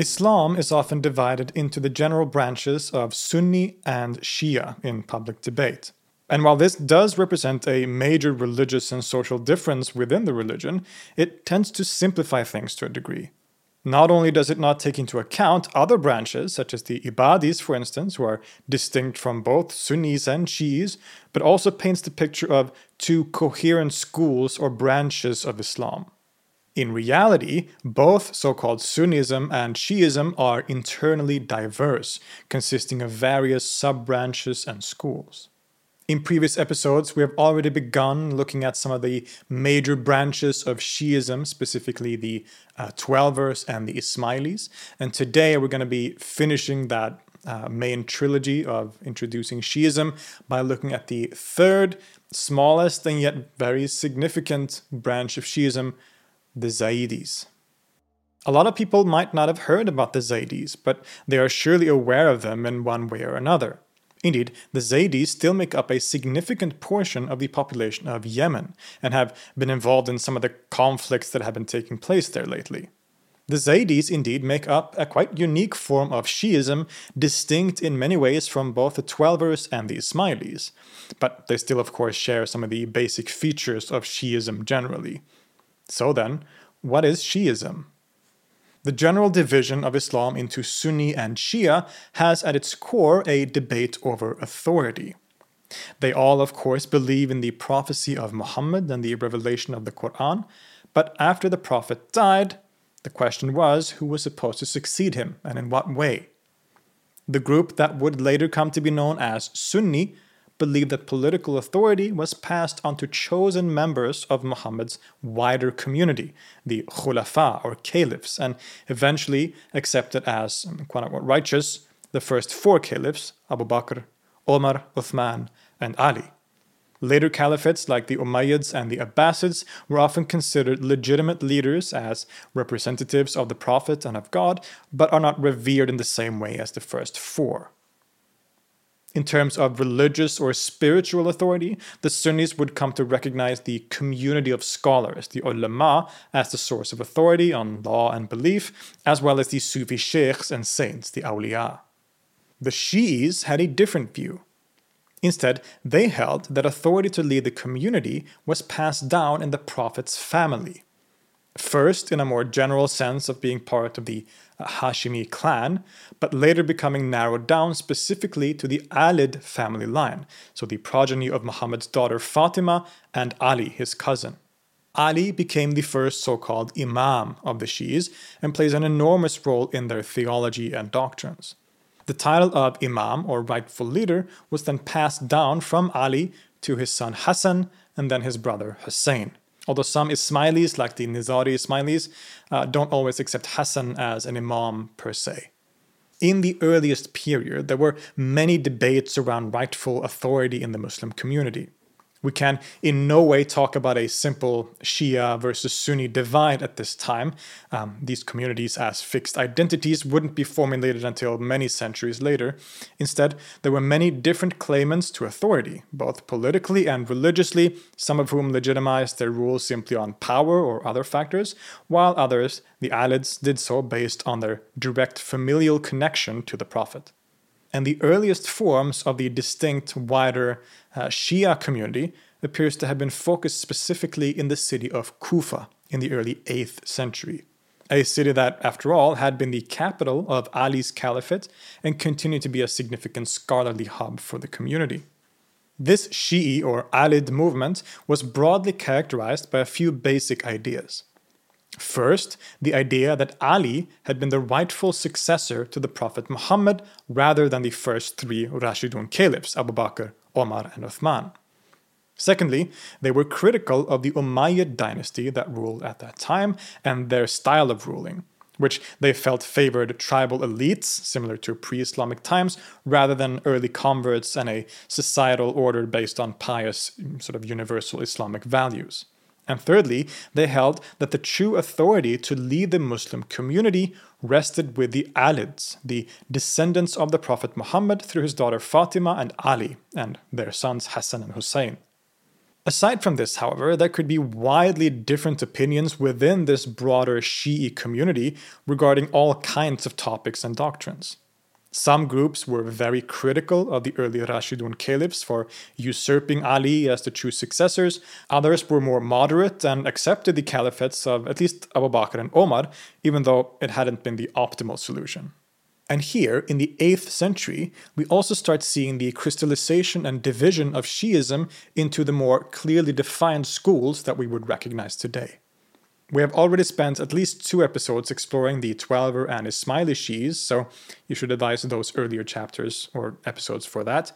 Islam is often divided into the general branches of Sunni and Shia in public debate. And while this does represent a major religious and social difference within the religion, it tends to simplify things to a degree. Not only does it not take into account other branches, such as the Ibadis, for instance, who are distinct from both Sunnis and Shiis, but also paints the picture of two coherent schools or branches of Islam. In reality, both so called Sunnism and Shiism are internally diverse, consisting of various sub branches and schools. In previous episodes, we have already begun looking at some of the major branches of Shiism, specifically the uh, Twelvers and the Ismailis. And today we're going to be finishing that uh, main trilogy of introducing Shiism by looking at the third, smallest and yet very significant branch of Shiism, the Zaydis. A lot of people might not have heard about the Zaydis, but they are surely aware of them in one way or another. Indeed, the Zaydis still make up a significant portion of the population of Yemen and have been involved in some of the conflicts that have been taking place there lately. The Zaydis indeed make up a quite unique form of Shiism, distinct in many ways from both the Twelvers and the Ismailis, but they still, of course, share some of the basic features of Shiism generally. So then, what is Shiism? The general division of Islam into Sunni and Shia has at its core a debate over authority. They all, of course, believe in the prophecy of Muhammad and the revelation of the Quran, but after the Prophet died, the question was who was supposed to succeed him and in what way. The group that would later come to be known as Sunni believed that political authority was passed on to chosen members of Muhammad's wider community, the khulafa or caliphs, and eventually accepted as quote unquote righteous the first four caliphs Abu Bakr, Omar, Uthman, and Ali. Later caliphates like the Umayyads and the Abbasids were often considered legitimate leaders as representatives of the Prophet and of God, but are not revered in the same way as the first four. In terms of religious or spiritual authority, the Sunnis would come to recognize the community of scholars, the ulama, as the source of authority on law and belief, as well as the Sufi sheikhs and saints, the awliya. The Shi'is had a different view. Instead, they held that authority to lead the community was passed down in the Prophet's family. First, in a more general sense of being part of the Hashimi clan, but later becoming narrowed down specifically to the Alid family line, so the progeny of Muhammad's daughter Fatima and Ali, his cousin. Ali became the first so called Imam of the Shi'is and plays an enormous role in their theology and doctrines. The title of Imam, or rightful leader, was then passed down from Ali to his son Hassan and then his brother Hussein. Although some Ismailis, like the Nizari Ismailis, uh, don't always accept Hassan as an Imam per se. In the earliest period, there were many debates around rightful authority in the Muslim community. We can in no way talk about a simple Shia versus Sunni divide at this time. Um, these communities, as fixed identities, wouldn't be formulated until many centuries later. Instead, there were many different claimants to authority, both politically and religiously, some of whom legitimized their rule simply on power or other factors, while others, the Alids, did so based on their direct familial connection to the Prophet. And the earliest forms of the distinct, wider uh, Shia community appears to have been focused specifically in the city of Kufa in the early 8th century. A city that, after all, had been the capital of Ali's caliphate and continued to be a significant scholarly hub for the community. This Shi'i or Alid movement was broadly characterized by a few basic ideas. First, the idea that Ali had been the rightful successor to the Prophet Muhammad rather than the first three Rashidun caliphs, Abu Bakr, Omar, and Uthman. Secondly, they were critical of the Umayyad dynasty that ruled at that time and their style of ruling, which they felt favored tribal elites, similar to pre Islamic times, rather than early converts and a societal order based on pious, sort of universal Islamic values. And thirdly, they held that the true authority to lead the Muslim community rested with the Alids, the descendants of the Prophet Muhammad through his daughter Fatima and Ali, and their sons Hassan and Hussein. Aside from this, however, there could be widely different opinions within this broader Shi'i community regarding all kinds of topics and doctrines. Some groups were very critical of the early Rashidun caliphs for usurping Ali as the true successors. Others were more moderate and accepted the caliphates of at least Abu Bakr and Omar, even though it hadn't been the optimal solution. And here, in the 8th century, we also start seeing the crystallization and division of Shi'ism into the more clearly defined schools that we would recognize today. We have already spent at least two episodes exploring the Twelver and Ismaili Shi'is, so you should advise those earlier chapters or episodes for that.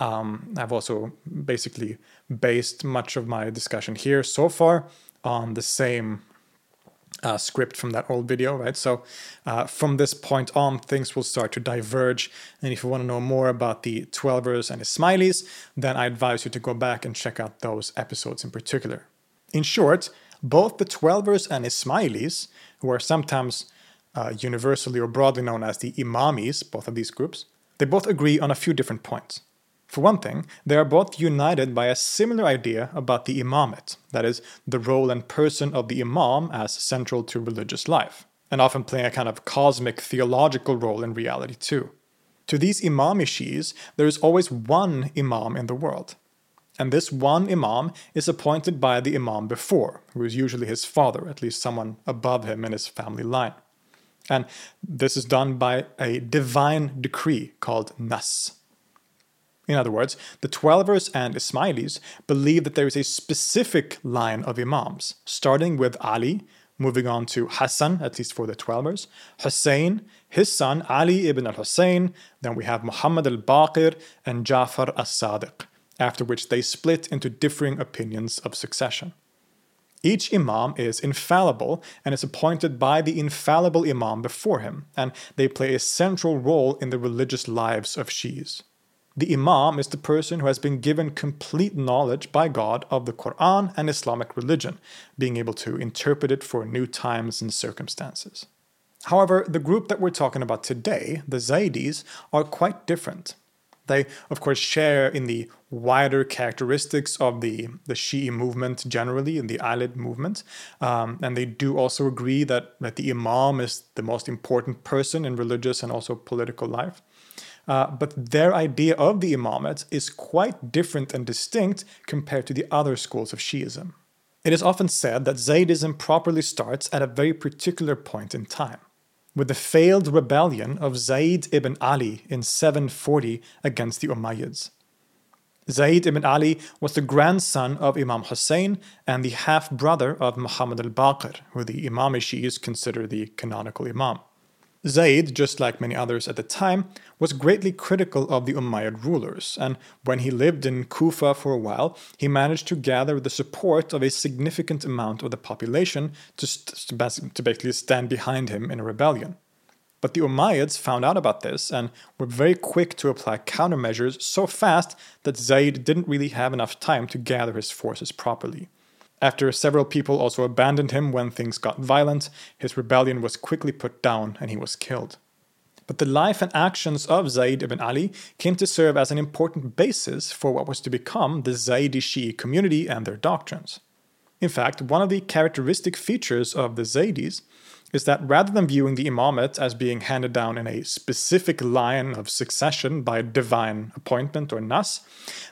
Um, I've also basically based much of my discussion here so far on the same uh, script from that old video, right? So uh, from this point on, things will start to diverge. And if you want to know more about the Twelvers and Ismailis, then I advise you to go back and check out those episodes in particular. In short, both the Twelvers and Ismailis, who are sometimes uh, universally or broadly known as the Imamis, both of these groups, they both agree on a few different points. For one thing, they are both united by a similar idea about the imamate, that is, the role and person of the imam as central to religious life, and often playing a kind of cosmic theological role in reality too. To these imami Shi'is, there is always one imam in the world, and this one imam is appointed by the imam before, who is usually his father, at least someone above him in his family line. And this is done by a divine decree called Nas. In other words, the Twelvers and Ismailis believe that there is a specific line of imams, starting with Ali, moving on to Hassan, at least for the Twelvers, Hussein, his son Ali ibn al Hussein, then we have Muhammad al Baqir, and Jafar as Sadiq after which they split into differing opinions of succession. Each imam is infallible and is appointed by the infallible imam before him, and they play a central role in the religious lives of Shi'is. The imam is the person who has been given complete knowledge by God of the Quran and Islamic religion, being able to interpret it for new times and circumstances. However, the group that we're talking about today, the Zaydis, are quite different. They, of course, share in the wider characteristics of the, the Shi'i movement generally, in the Alid movement. Um, and they do also agree that, that the Imam is the most important person in religious and also political life. Uh, but their idea of the imamate is quite different and distinct compared to the other schools of Shi'ism. It is often said that Zaydism properly starts at a very particular point in time, with the failed rebellion of Zayd ibn Ali in 740 against the Umayyads. Zayd ibn Ali was the grandson of Imam Hussein and the half brother of Muhammad al Baqir, who the Imam Shi'is consider the canonical Imam. Zayd, just like many others at the time, was greatly critical of the Umayyad rulers, and when he lived in Kufa for a while, he managed to gather the support of a significant amount of the population to, st- to basically stand behind him in a rebellion. But the Umayyads found out about this and were very quick to apply countermeasures so fast that Zayd didn't really have enough time to gather his forces properly. After several people also abandoned him when things got violent, his rebellion was quickly put down and he was killed. But the life and actions of Zayd ibn Ali came to serve as an important basis for what was to become the Zaydi Shi'i community and their doctrines. In fact, one of the characteristic features of the Zaydis is that rather than viewing the imamate as being handed down in a specific line of succession by divine appointment or nas,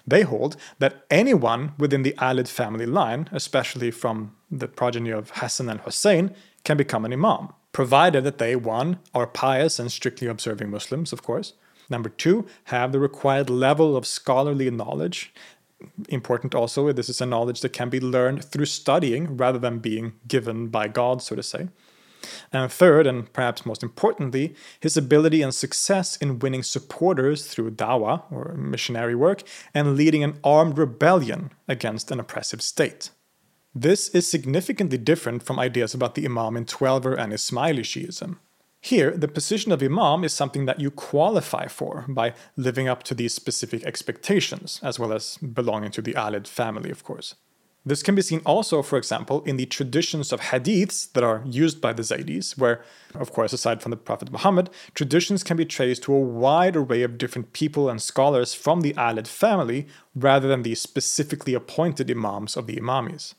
they hold that anyone within the Alid family line, especially from the progeny of Hassan al Hussein, can become an imam, provided that they, one, are pious and strictly observing Muslims, of course. Number two, have the required level of scholarly knowledge. Important also, this is a knowledge that can be learned through studying rather than being given by God, so to say. And third, and perhaps most importantly, his ability and success in winning supporters through dawah, or missionary work, and leading an armed rebellion against an oppressive state. This is significantly different from ideas about the Imam in Twelver and Ismaili Shiism. Here, the position of Imam is something that you qualify for by living up to these specific expectations, as well as belonging to the Alid family, of course. This can be seen also, for example, in the traditions of hadiths that are used by the Zaydis, where, of course, aside from the Prophet Muhammad, traditions can be traced to a wide array of different people and scholars from the Alid family rather than the specifically appointed Imams of the Imamis.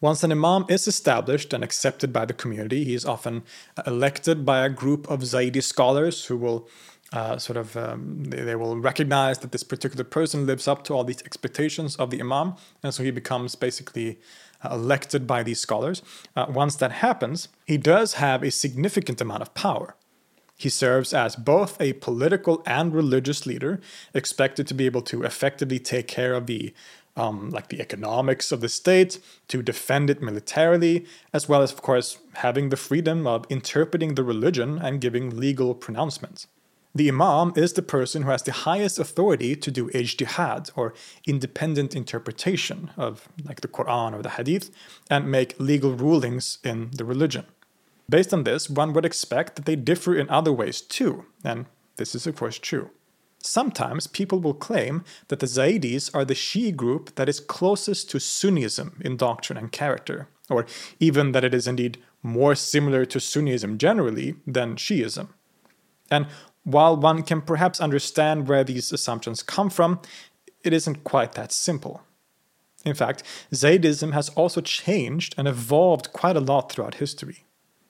Once an Imam is established and accepted by the community, he is often elected by a group of Zaydi scholars who will uh, sort of um, they, they, will recognize that this particular person lives up to all these expectations of the imam and so he becomes basically uh, elected by these scholars uh, once that happens he does have a significant amount of power he serves as both a political and religious leader expected to be able to effectively take care of the um, like the economics of the state, to defend it militarily, as well as, of course, having the freedom of interpreting the religion and giving legal pronouncements. The Imam is the person who has the highest authority to do ijtihad, or independent interpretation of like the Quran or the Hadith, and make legal rulings in the religion. Based on this, one would expect that they differ in other ways too, and this is of course true. Sometimes people will claim that the Zaydis are the Shi'i group that is closest to Sunnism in doctrine and character, or even that it is indeed more similar to Sunnism generally than Shi'ism. And while one can perhaps understand where these assumptions come from, it isn't quite that simple. In fact, Zaydism has also changed and evolved quite a lot throughout history.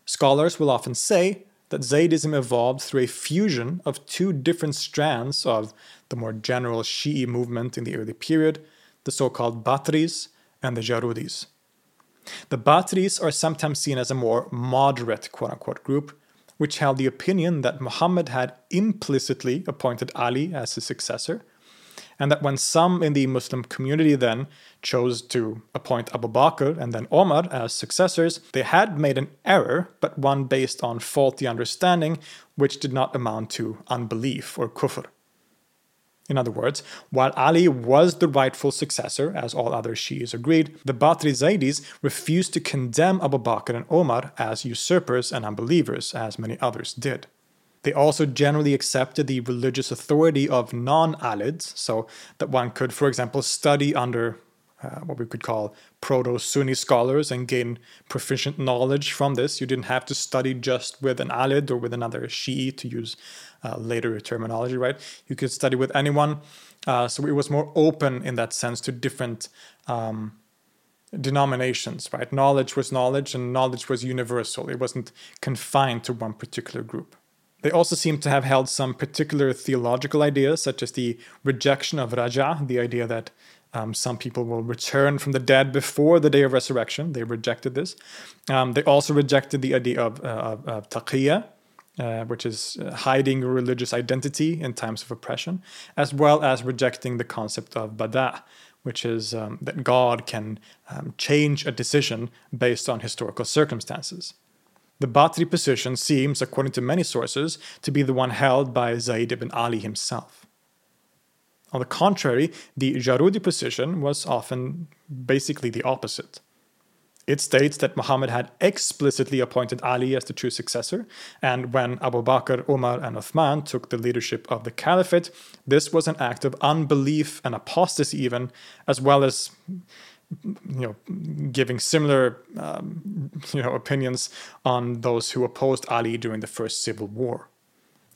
Scholars will often say that Zaydism evolved through a fusion of two different strands of the more general Shi'i movement in the early period, the so called Batris and the Jarudis. The Batris are sometimes seen as a more moderate quote unquote group, which held the opinion that Muhammad had implicitly appointed Ali as his successor, and that when some in the Muslim community then chose to appoint Abu Bakr and then Omar as successors, they had made an error, but one based on faulty understanding, which did not amount to unbelief or kufr. In other words, while Ali was the rightful successor, as all other Shi'is agreed, the Batri Zaydis refused to condemn Abu Bakr and Omar as usurpers and unbelievers, as many others did. They also generally accepted the religious authority of non Alids, so that one could, for example, study under uh, what we could call proto Sunni scholars and gain proficient knowledge from this. You didn't have to study just with an Alid or with another Shi'i to use uh, later terminology, right? You could study with anyone. Uh, so it was more open in that sense to different um, denominations, right? Knowledge was knowledge and knowledge was universal. It wasn't confined to one particular group. They also seem to have held some particular theological ideas, such as the rejection of Raja, the idea that um, some people will return from the dead before the day of resurrection. They rejected this. Um, they also rejected the idea of, uh, of, of uh, which is uh, hiding religious identity in times of oppression, as well as rejecting the concept of bada, which is um, that God can um, change a decision based on historical circumstances. The Batri position seems, according to many sources, to be the one held by Zayd ibn Ali himself. On the contrary, the Jarudi position was often basically the opposite. It states that Muhammad had explicitly appointed Ali as the true successor, and when Abu Bakr, Umar, and Uthman took the leadership of the caliphate, this was an act of unbelief and apostasy, even, as well as you know, giving similar um, you know opinions on those who opposed Ali during the first civil war.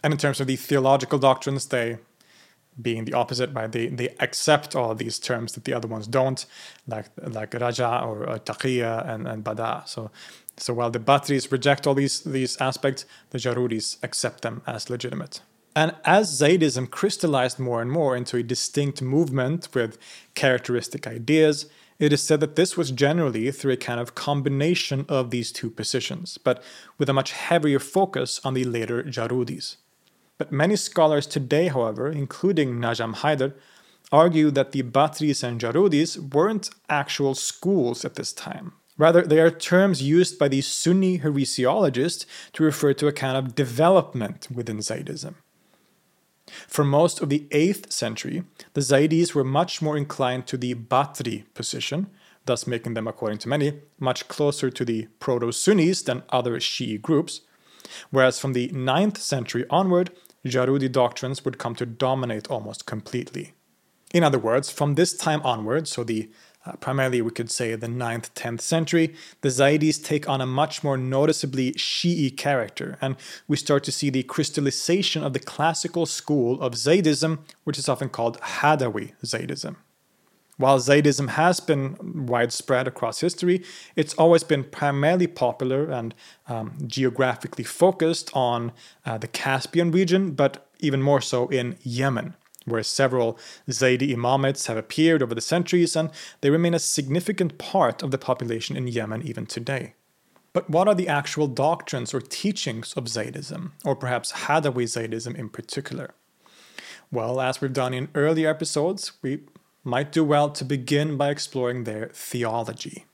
And in terms of the theological doctrines, they being the opposite, right? They they accept all these terms that the other ones don't, like like raja or uh, and, and bada. So so while the Batris reject all these these aspects, the Jarudis accept them as legitimate. And as Zaydism crystallized more and more into a distinct movement with characteristic ideas, it is said that this was generally through a kind of combination of these two positions, but with a much heavier focus on the later Jarudis. But many scholars today, however, including Najam Haider, argue that the Batris and Jarudis weren't actual schools at this time. Rather, they are terms used by the Sunni heresiologists to refer to a kind of development within Zaydism. For most of the 8th century, the Zaydis were much more inclined to the Batri position, thus making them, according to many, much closer to the Proto Sunnis than other Shi'i groups, whereas from the 9th century onward, Jarudi doctrines would come to dominate almost completely. In other words, from this time onward, so the uh, primarily we could say the 9th 10th century, the Zaydis take on a much more noticeably Shi'i character, and we start to see the crystallization of the classical school of Zaydism, which is often called Hadawi Zaydism. While Zaydism has been widespread across history, it's always been primarily popular and um, geographically focused on uh, the Caspian region, but even more so in Yemen, where several Zaydi imamates have appeared over the centuries and they remain a significant part of the population in Yemen even today. But what are the actual doctrines or teachings of Zaydism, or perhaps Hadawi Zaydism in particular? Well, as we've done in earlier episodes, we might do well to begin by exploring their theology.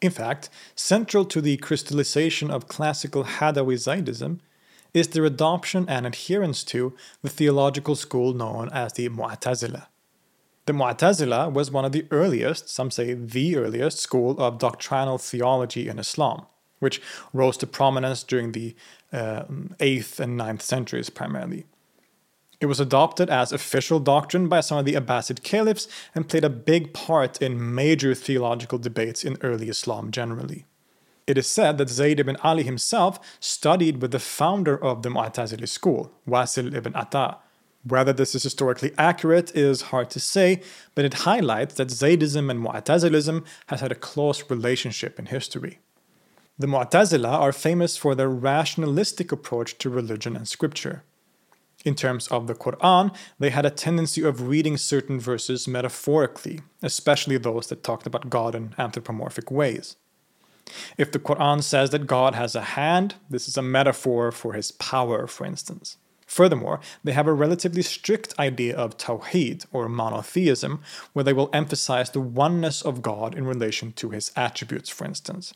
In fact, central to the crystallization of classical Hadawi Zaydism is their adoption and adherence to the theological school known as the Mu'tazila. The Mu'tazila was one of the earliest, some say the earliest, school of doctrinal theology in Islam, which rose to prominence during the uh, 8th and 9th centuries primarily. It was adopted as official doctrine by some of the Abbasid caliphs and played a big part in major theological debates in early Islam generally. It is said that Zayd ibn Ali himself studied with the founder of the Mu'tazili school, Wasil ibn Ata. Whether this is historically accurate is hard to say, but it highlights that Zaydism and Mu'tazilism has had a close relationship in history. The Mu'tazila are famous for their rationalistic approach to religion and scripture. In terms of the Quran, they had a tendency of reading certain verses metaphorically, especially those that talked about God in anthropomorphic ways. If the Quran says that God has a hand, this is a metaphor for his power, for instance. Furthermore, they have a relatively strict idea of Tawheed, or monotheism, where they will emphasize the oneness of God in relation to his attributes, for instance.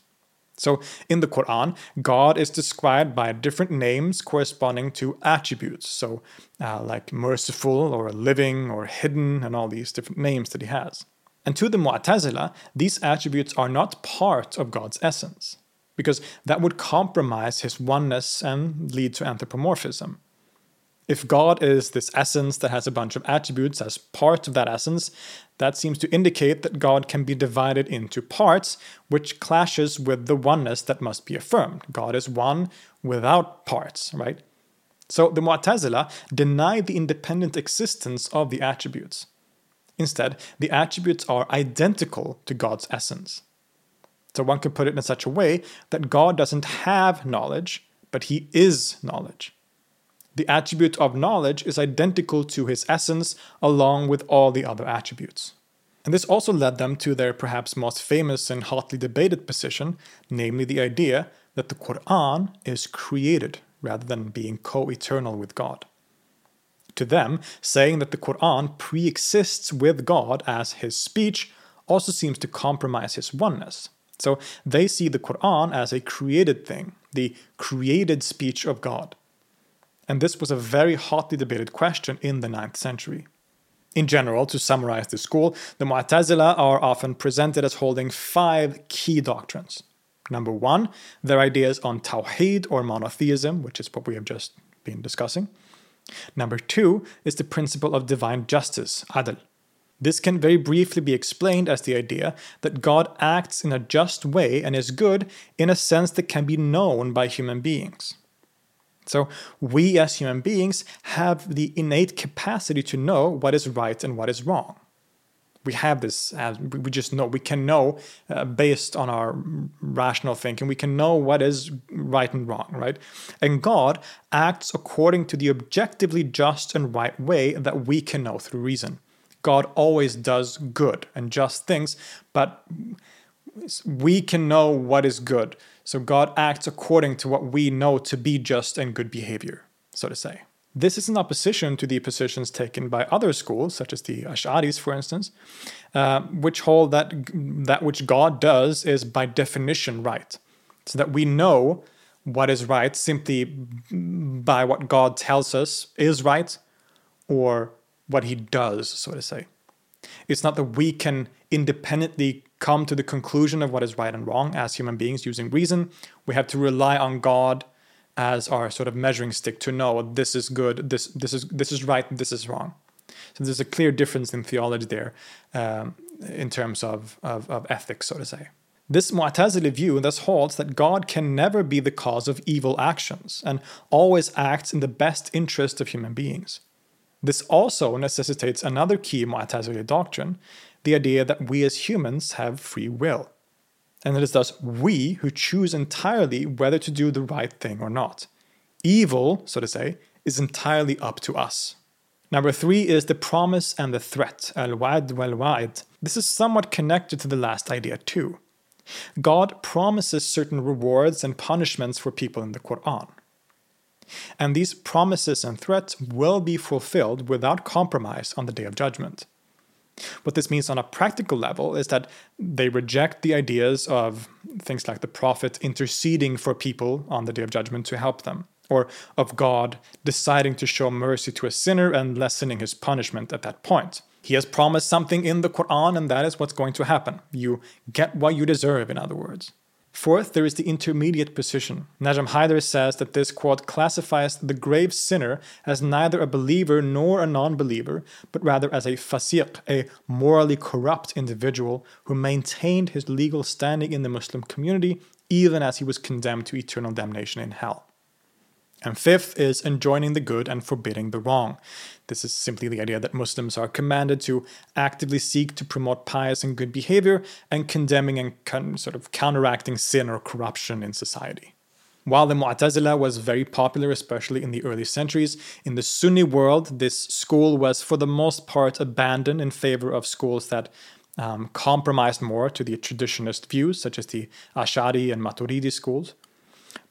So in the Quran, God is described by different names corresponding to attributes. So, uh, like merciful or living or hidden, and all these different names that he has. And to the Mu'tazila, these attributes are not part of God's essence, because that would compromise his oneness and lead to anthropomorphism. If God is this essence that has a bunch of attributes as part of that essence, that seems to indicate that God can be divided into parts, which clashes with the oneness that must be affirmed. God is one without parts, right? So the Mu'tazila deny the independent existence of the attributes. Instead, the attributes are identical to God's essence. So one could put it in such a way that God doesn't have knowledge, but he is knowledge. The attribute of knowledge is identical to his essence along with all the other attributes. And this also led them to their perhaps most famous and hotly debated position, namely the idea that the Quran is created rather than being co eternal with God. To them, saying that the Quran pre exists with God as his speech also seems to compromise his oneness. So they see the Quran as a created thing, the created speech of God. And this was a very hotly debated question in the 9th century. In general, to summarize the school, the Mu'tazila are often presented as holding five key doctrines. Number one, their ideas on Tawheed or monotheism, which is what we have just been discussing. Number two is the principle of divine justice, adl. This can very briefly be explained as the idea that God acts in a just way and is good in a sense that can be known by human beings. So, we as human beings have the innate capacity to know what is right and what is wrong. We have this, as we just know, we can know uh, based on our rational thinking, we can know what is right and wrong, right? And God acts according to the objectively just and right way that we can know through reason. God always does good and just things, but we can know what is good. So God acts according to what we know to be just and good behavior, so to say. This is in opposition to the positions taken by other schools, such as the Ash'aris, for instance, uh, which hold that that which God does is by definition right. So that we know what is right simply by what God tells us is right or what he does, so to say. It's not that we can independently come to the conclusion of what is right and wrong as human beings using reason. We have to rely on God as our sort of measuring stick to know this is good, this this is this is right, this is wrong. So there's a clear difference in theology there um, in terms of, of, of ethics, so to say. This Mu'tazili view thus holds that God can never be the cause of evil actions and always acts in the best interest of human beings. This also necessitates another key Mu'tazili doctrine, the idea that we as humans have free will. And it is thus we who choose entirely whether to do the right thing or not. Evil, so to say, is entirely up to us. Number three is the promise and the threat, al wa'd wal wa'id. This is somewhat connected to the last idea too. God promises certain rewards and punishments for people in the Quran. And these promises and threats will be fulfilled without compromise on the day of judgment. What this means on a practical level is that they reject the ideas of things like the prophet interceding for people on the day of judgment to help them, or of God deciding to show mercy to a sinner and lessening his punishment at that point. He has promised something in the Quran, and that is what's going to happen. You get what you deserve, in other words. Fourth, there is the intermediate position. Najam Haider says that this quote classifies the grave sinner as neither a believer nor a non believer, but rather as a fasiq, a morally corrupt individual who maintained his legal standing in the Muslim community even as he was condemned to eternal damnation in hell. And fifth is enjoining the good and forbidding the wrong. This is simply the idea that Muslims are commanded to actively seek to promote pious and good behavior and condemning and con- sort of counteracting sin or corruption in society. While the Mu'tazila was very popular, especially in the early centuries, in the Sunni world, this school was for the most part abandoned in favor of schools that um, compromised more to the traditionalist views, such as the Ash'ari and Maturidi schools.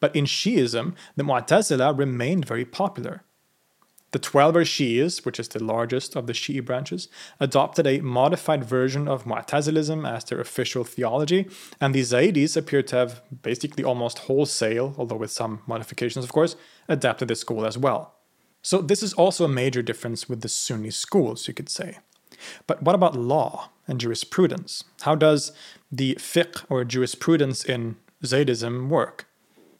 But in Shi'ism, the Mu'tazila remained very popular. The Twelver Shi'is, which is the largest of the Shi'i branches, adopted a modified version of Mu'tazilism as their official theology, and the Zaydis appear to have basically almost wholesale, although with some modifications of course, adapted this school as well. So this is also a major difference with the Sunni schools, you could say. But what about law and jurisprudence? How does the fiqh or jurisprudence in Zaydism work?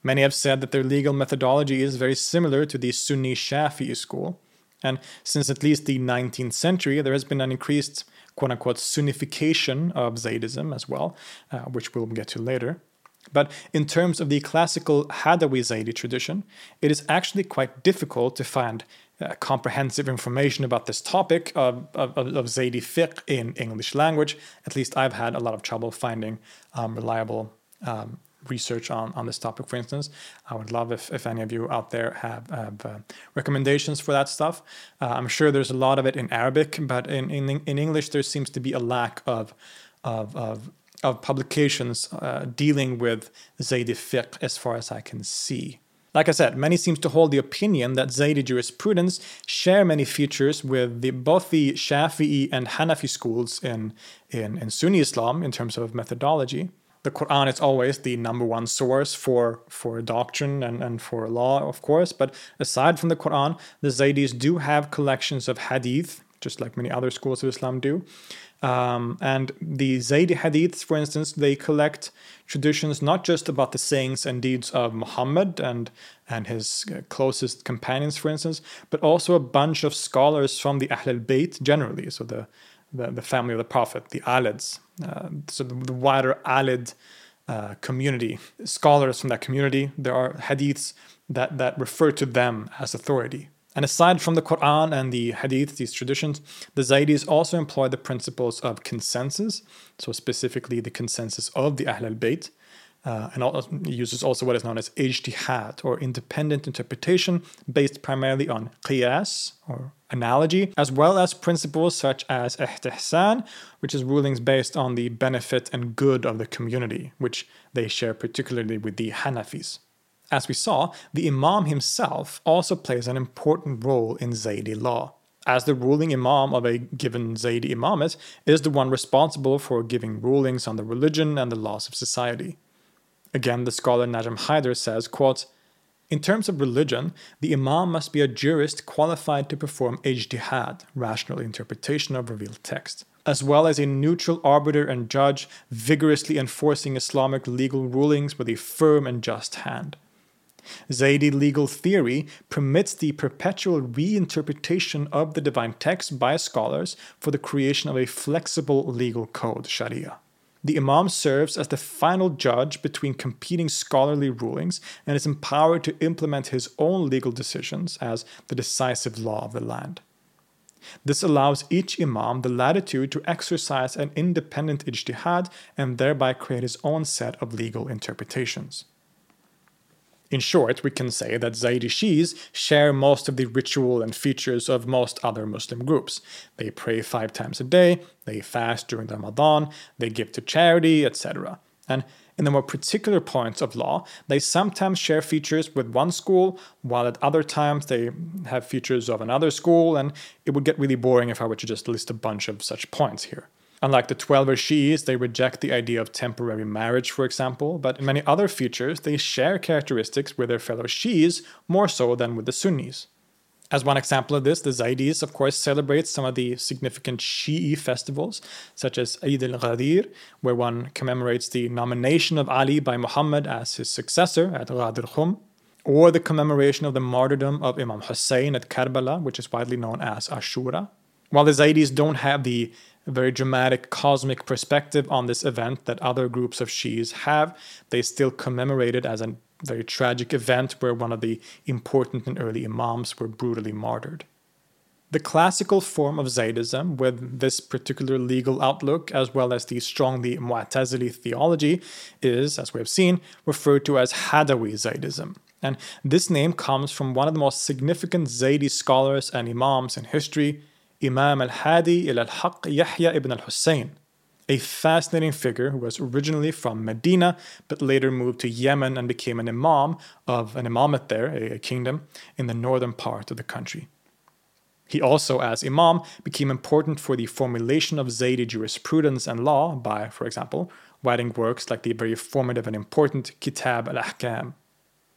Many have said that their legal methodology is very similar to the Sunni Shafi'i school. And since at least the 19th century, there has been an increased quote unquote Sunnification of Zaydism as well, uh, which we'll get to later. But in terms of the classical Hadawi Zaydi tradition, it is actually quite difficult to find uh, comprehensive information about this topic of, of, of Zaydi fiqh in English language. At least I've had a lot of trouble finding um, reliable um, research on, on this topic, for instance. I would love if, if any of you out there have, have uh, recommendations for that stuff. Uh, I'm sure there's a lot of it in Arabic, but in, in, in English, there seems to be a lack of, of, of, of publications uh, dealing with Zaydi fiqh as far as I can see. Like I said, many seems to hold the opinion that Zaydi jurisprudence share many features with the, both the Shafi'i and Hanafi schools in, in, in Sunni Islam in terms of methodology the Quran is always the number one source for, for doctrine and, and for law, of course. But aside from the Quran, the Zaydis do have collections of hadith, just like many other schools of Islam do. Um, and the Zaydi hadiths, for instance, they collect traditions not just about the sayings and deeds of Muhammad and, and his uh, closest companions, for instance, but also a bunch of scholars from the Ahl al Bayt generally. So the the, the family of the Prophet, the Alids. Uh, so the, the, wider Alid uh, community, scholars from that community, there are hadiths that, that refer to them as authority. And aside from the Quran and the Hadith, these traditions, the Zaydis also employ the principles of consensus, so specifically the consensus of the Ahl al Bayt, uh, and also uses also what is known as ijtihad or independent interpretation based primarily on qiyas or analogy, as well as principles such as istihsan, which is rulings based on the benefit and good of the community, which they share particularly with the Hanafis. As we saw, the Imam himself also plays an important role in Zaydi law as the ruling imam of a given Zaydi imamate, is the one responsible for giving rulings on the religion and the laws of society. Again, the scholar Najam Haider says, quote, in terms of religion, the Imam must be a jurist qualified to perform ijtihad, rational interpretation of revealed text, as well as a neutral arbiter and judge, vigorously enforcing Islamic legal rulings with a firm and just hand. Zaydi legal theory permits the perpetual reinterpretation of the divine text by scholars for the creation of a flexible legal code, Sharia. The Imam serves as the final judge between competing scholarly rulings and is empowered to implement his own legal decisions as the decisive law of the land. This allows each Imam the latitude to exercise an independent ijtihad and thereby create his own set of legal interpretations. In short, we can say that Zaydi Shi'is share most of the ritual and features of most other Muslim groups. They pray five times a day, they fast during the Ramadan, they give to charity, etc. And in the more particular points of law, they sometimes share features with one school, while at other times they have features of another school, and it would get really boring if I were to just list a bunch of such points here. Unlike the Twelver Shi'is, they reject the idea of temporary marriage, for example, but in many other features, they share characteristics with their fellow Shi'is more so than with the Sunnis. As one example of this, the Zaydis, of course, celebrate some of the significant Shi'i festivals, such as Eid al Ghadir, where one commemorates the nomination of Ali by Muhammad as his successor at Ghadir Khum, or the commemoration of the martyrdom of Imam Hussein at Karbala, which is widely known as Ashura. While the Zaydis don't have the a very dramatic cosmic perspective on this event that other groups of Shi'is have. They still commemorate it as a very tragic event where one of the important and early Imams were brutally martyred. The classical form of Zaydism, with this particular legal outlook as well as the strongly Mu'tazili theology, is, as we have seen, referred to as Hadawi Zaydism. And this name comes from one of the most significant Zaydi scholars and Imams in history, Imam al-Hadi al-Haq Yahya ibn al-Hussein, a fascinating figure who was originally from Medina but later moved to Yemen and became an imam of an imamate there, a, kingdom, in the northern part of the country. He also, as imam, became important for the formulation of Zaydi jurisprudence and law by, for example, writing works like the very formative and important Kitab al-Ahkam.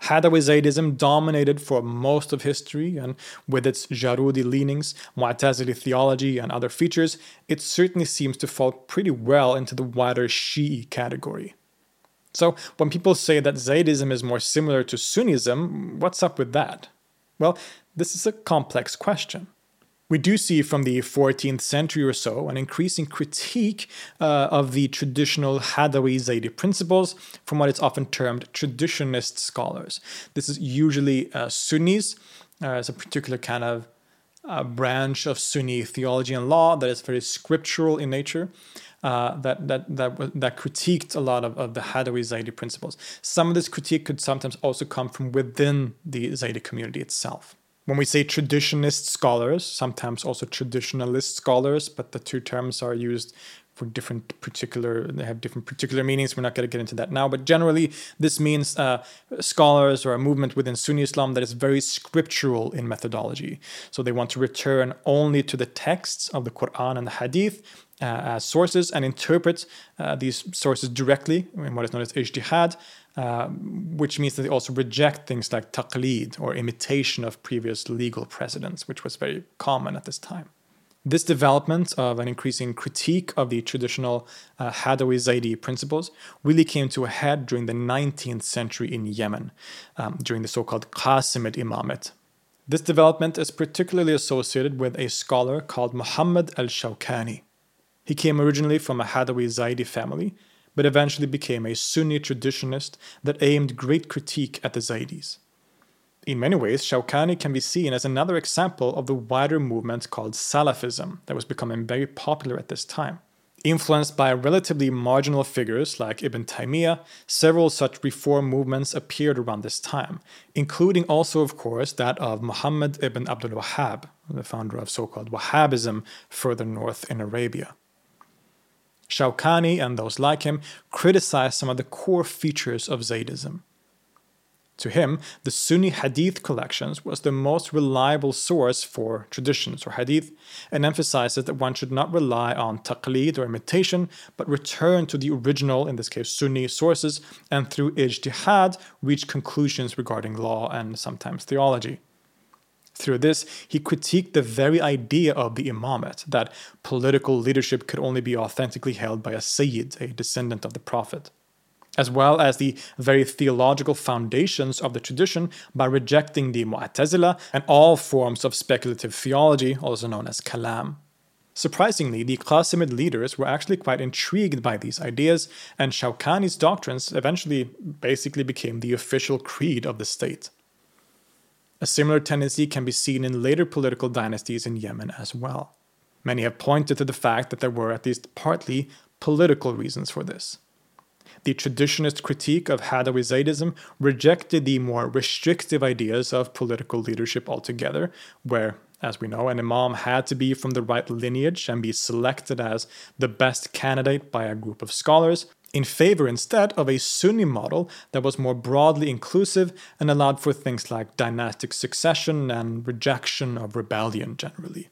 Hadawi Zaydism dominated for most of history, and with its Jarudi leanings, Mu'tazili theology, and other features, it certainly seems to fall pretty well into the wider Shi'i category. So, when people say that Zaydism is more similar to Sunnism, what's up with that? Well, this is a complex question. We do see from the 14th century or so an increasing critique uh, of the traditional Hadawi Zaydi principles from what is often termed traditionist scholars. This is usually uh, Sunnis, uh, as a particular kind of uh, branch of Sunni theology and law that is very scriptural in nature uh, that that that that critiqued a lot of, of the Hadawi Zaydi principles. Some of this critique could sometimes also come from within the Zaydi community itself. When we say traditionist scholars, sometimes also traditionalist scholars, but the two terms are used for different particular they have different particular meanings we're not going to get into that now but generally this means uh, scholars or a movement within sunni islam that is very scriptural in methodology so they want to return only to the texts of the quran and the hadith uh, as sources and interpret uh, these sources directly in what is known as ijtihad, uh, which means that they also reject things like taqlid or imitation of previous legal precedents, which was very common at this time. This development of an increasing critique of the traditional uh, Hadawi Zaydi principles really came to a head during the 19th century in Yemen, um, during the so called Qasimid Imamate. This development is particularly associated with a scholar called Muhammad al Shawkani. He came originally from a Hadawi Zaydi family, but eventually became a Sunni traditionist that aimed great critique at the Zaydis. In many ways, Shawkani can be seen as another example of the wider movement called Salafism that was becoming very popular at this time. Influenced by relatively marginal figures like Ibn Taymiyyah, several such reform movements appeared around this time, including also, of course, that of Muhammad ibn Abdul Wahhab, the founder of so called Wahhabism further north in Arabia. Shawkani and those like him criticized some of the core features of Zaydism. To him, the Sunni hadith collections was the most reliable source for traditions or hadith, and emphasizes that one should not rely on taqlid or imitation, but return to the original, in this case Sunni sources, and through ijtihad reach conclusions regarding law and sometimes theology. Through this, he critiqued the very idea of the imamate, that political leadership could only be authentically held by a sayyid, a descendant of the Prophet, as well as the very theological foundations of the tradition by rejecting the Mu'tazila and all forms of speculative theology, also known as kalam. Surprisingly, the Qasimid leaders were actually quite intrigued by these ideas, and Shawkani's doctrines eventually basically became the official creed of the state. A similar tendency can be seen in later political dynasties in Yemen as well. Many have pointed to the fact that there were at least partly political reasons for this. The traditionist critique of Hadawi Zaydism rejected the more restrictive ideas of political leadership altogether, where, as we know, an imam had to be from the right lineage and be selected as the best candidate by a group of scholars, in favor instead of a Sunni model that was more broadly inclusive and allowed for things like dynastic succession and rejection of rebellion generally.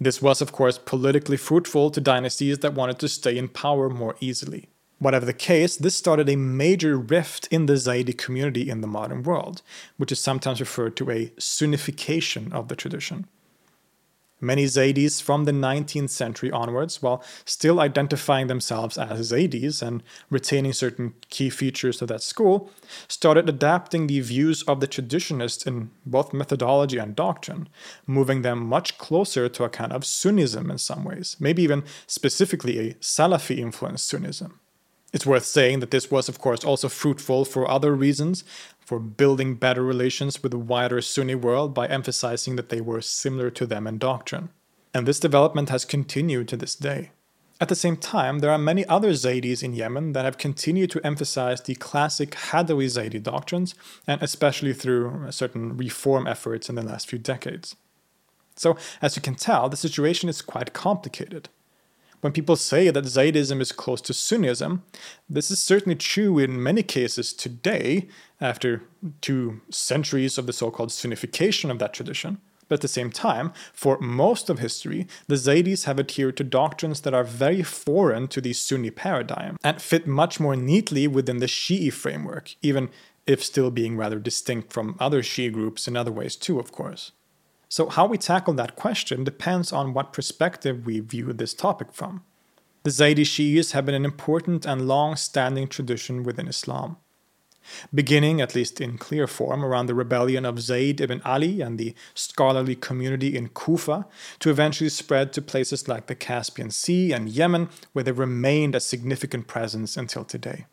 This was, of course, politically fruitful to dynasties that wanted to stay in power more easily. Whatever the case, this started a major rift in the Zaydi community in the modern world, which is sometimes referred to a Sunnification of the tradition. Many Zaydis from the 19th century onwards, while still identifying themselves as Zaydis and retaining certain key features of that school, started adapting the views of the traditionists in both methodology and doctrine, moving them much closer to a kind of Sunnism in some ways, maybe even specifically a Salafi influenced Sunnism. It's worth saying that this was, of course, also fruitful for other reasons, for building better relations with the wider Sunni world by emphasizing that they were similar to them in doctrine. And this development has continued to this day. At the same time, there are many other Zaydis in Yemen that have continued to emphasize the classic Hadawi Zaydi doctrines, and especially through certain reform efforts in the last few decades. So, as you can tell, the situation is quite complicated. When people say that Zaydism is close to Sunnism, this is certainly true in many cases today, after two centuries of the so called Sunnification of that tradition. But at the same time, for most of history, the Zaydis have adhered to doctrines that are very foreign to the Sunni paradigm and fit much more neatly within the Shi'i framework, even if still being rather distinct from other Shi'i groups in other ways too, of course. So, how we tackle that question depends on what perspective we view this topic from. The Zaydi Shi'is have been an important and long standing tradition within Islam. Beginning, at least in clear form, around the rebellion of Zayd ibn Ali and the scholarly community in Kufa, to eventually spread to places like the Caspian Sea and Yemen, where they remained a significant presence until today.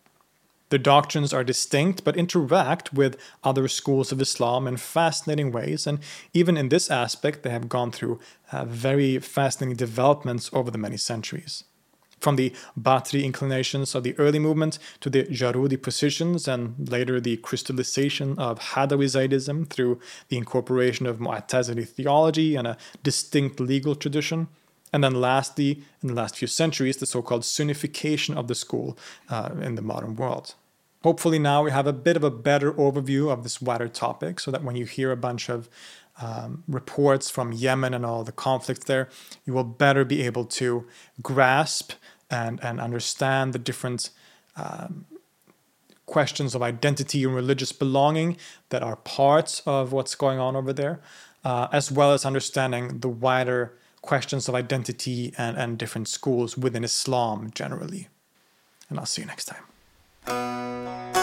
Their doctrines are distinct but interact with other schools of Islam in fascinating ways, and even in this aspect, they have gone through uh, very fascinating developments over the many centuries. From the Batri inclinations of the early movement to the Jarudi positions and later the crystallization of Hadawi Zaydism through the incorporation of Mu'tazili theology and a distinct legal tradition, and then lastly, in the last few centuries, the so called Sunnification of the school uh, in the modern world. Hopefully, now we have a bit of a better overview of this wider topic so that when you hear a bunch of um, reports from Yemen and all the conflicts there, you will better be able to grasp and, and understand the different um, questions of identity and religious belonging that are parts of what's going on over there, uh, as well as understanding the wider questions of identity and, and different schools within Islam generally. And I'll see you next time. Música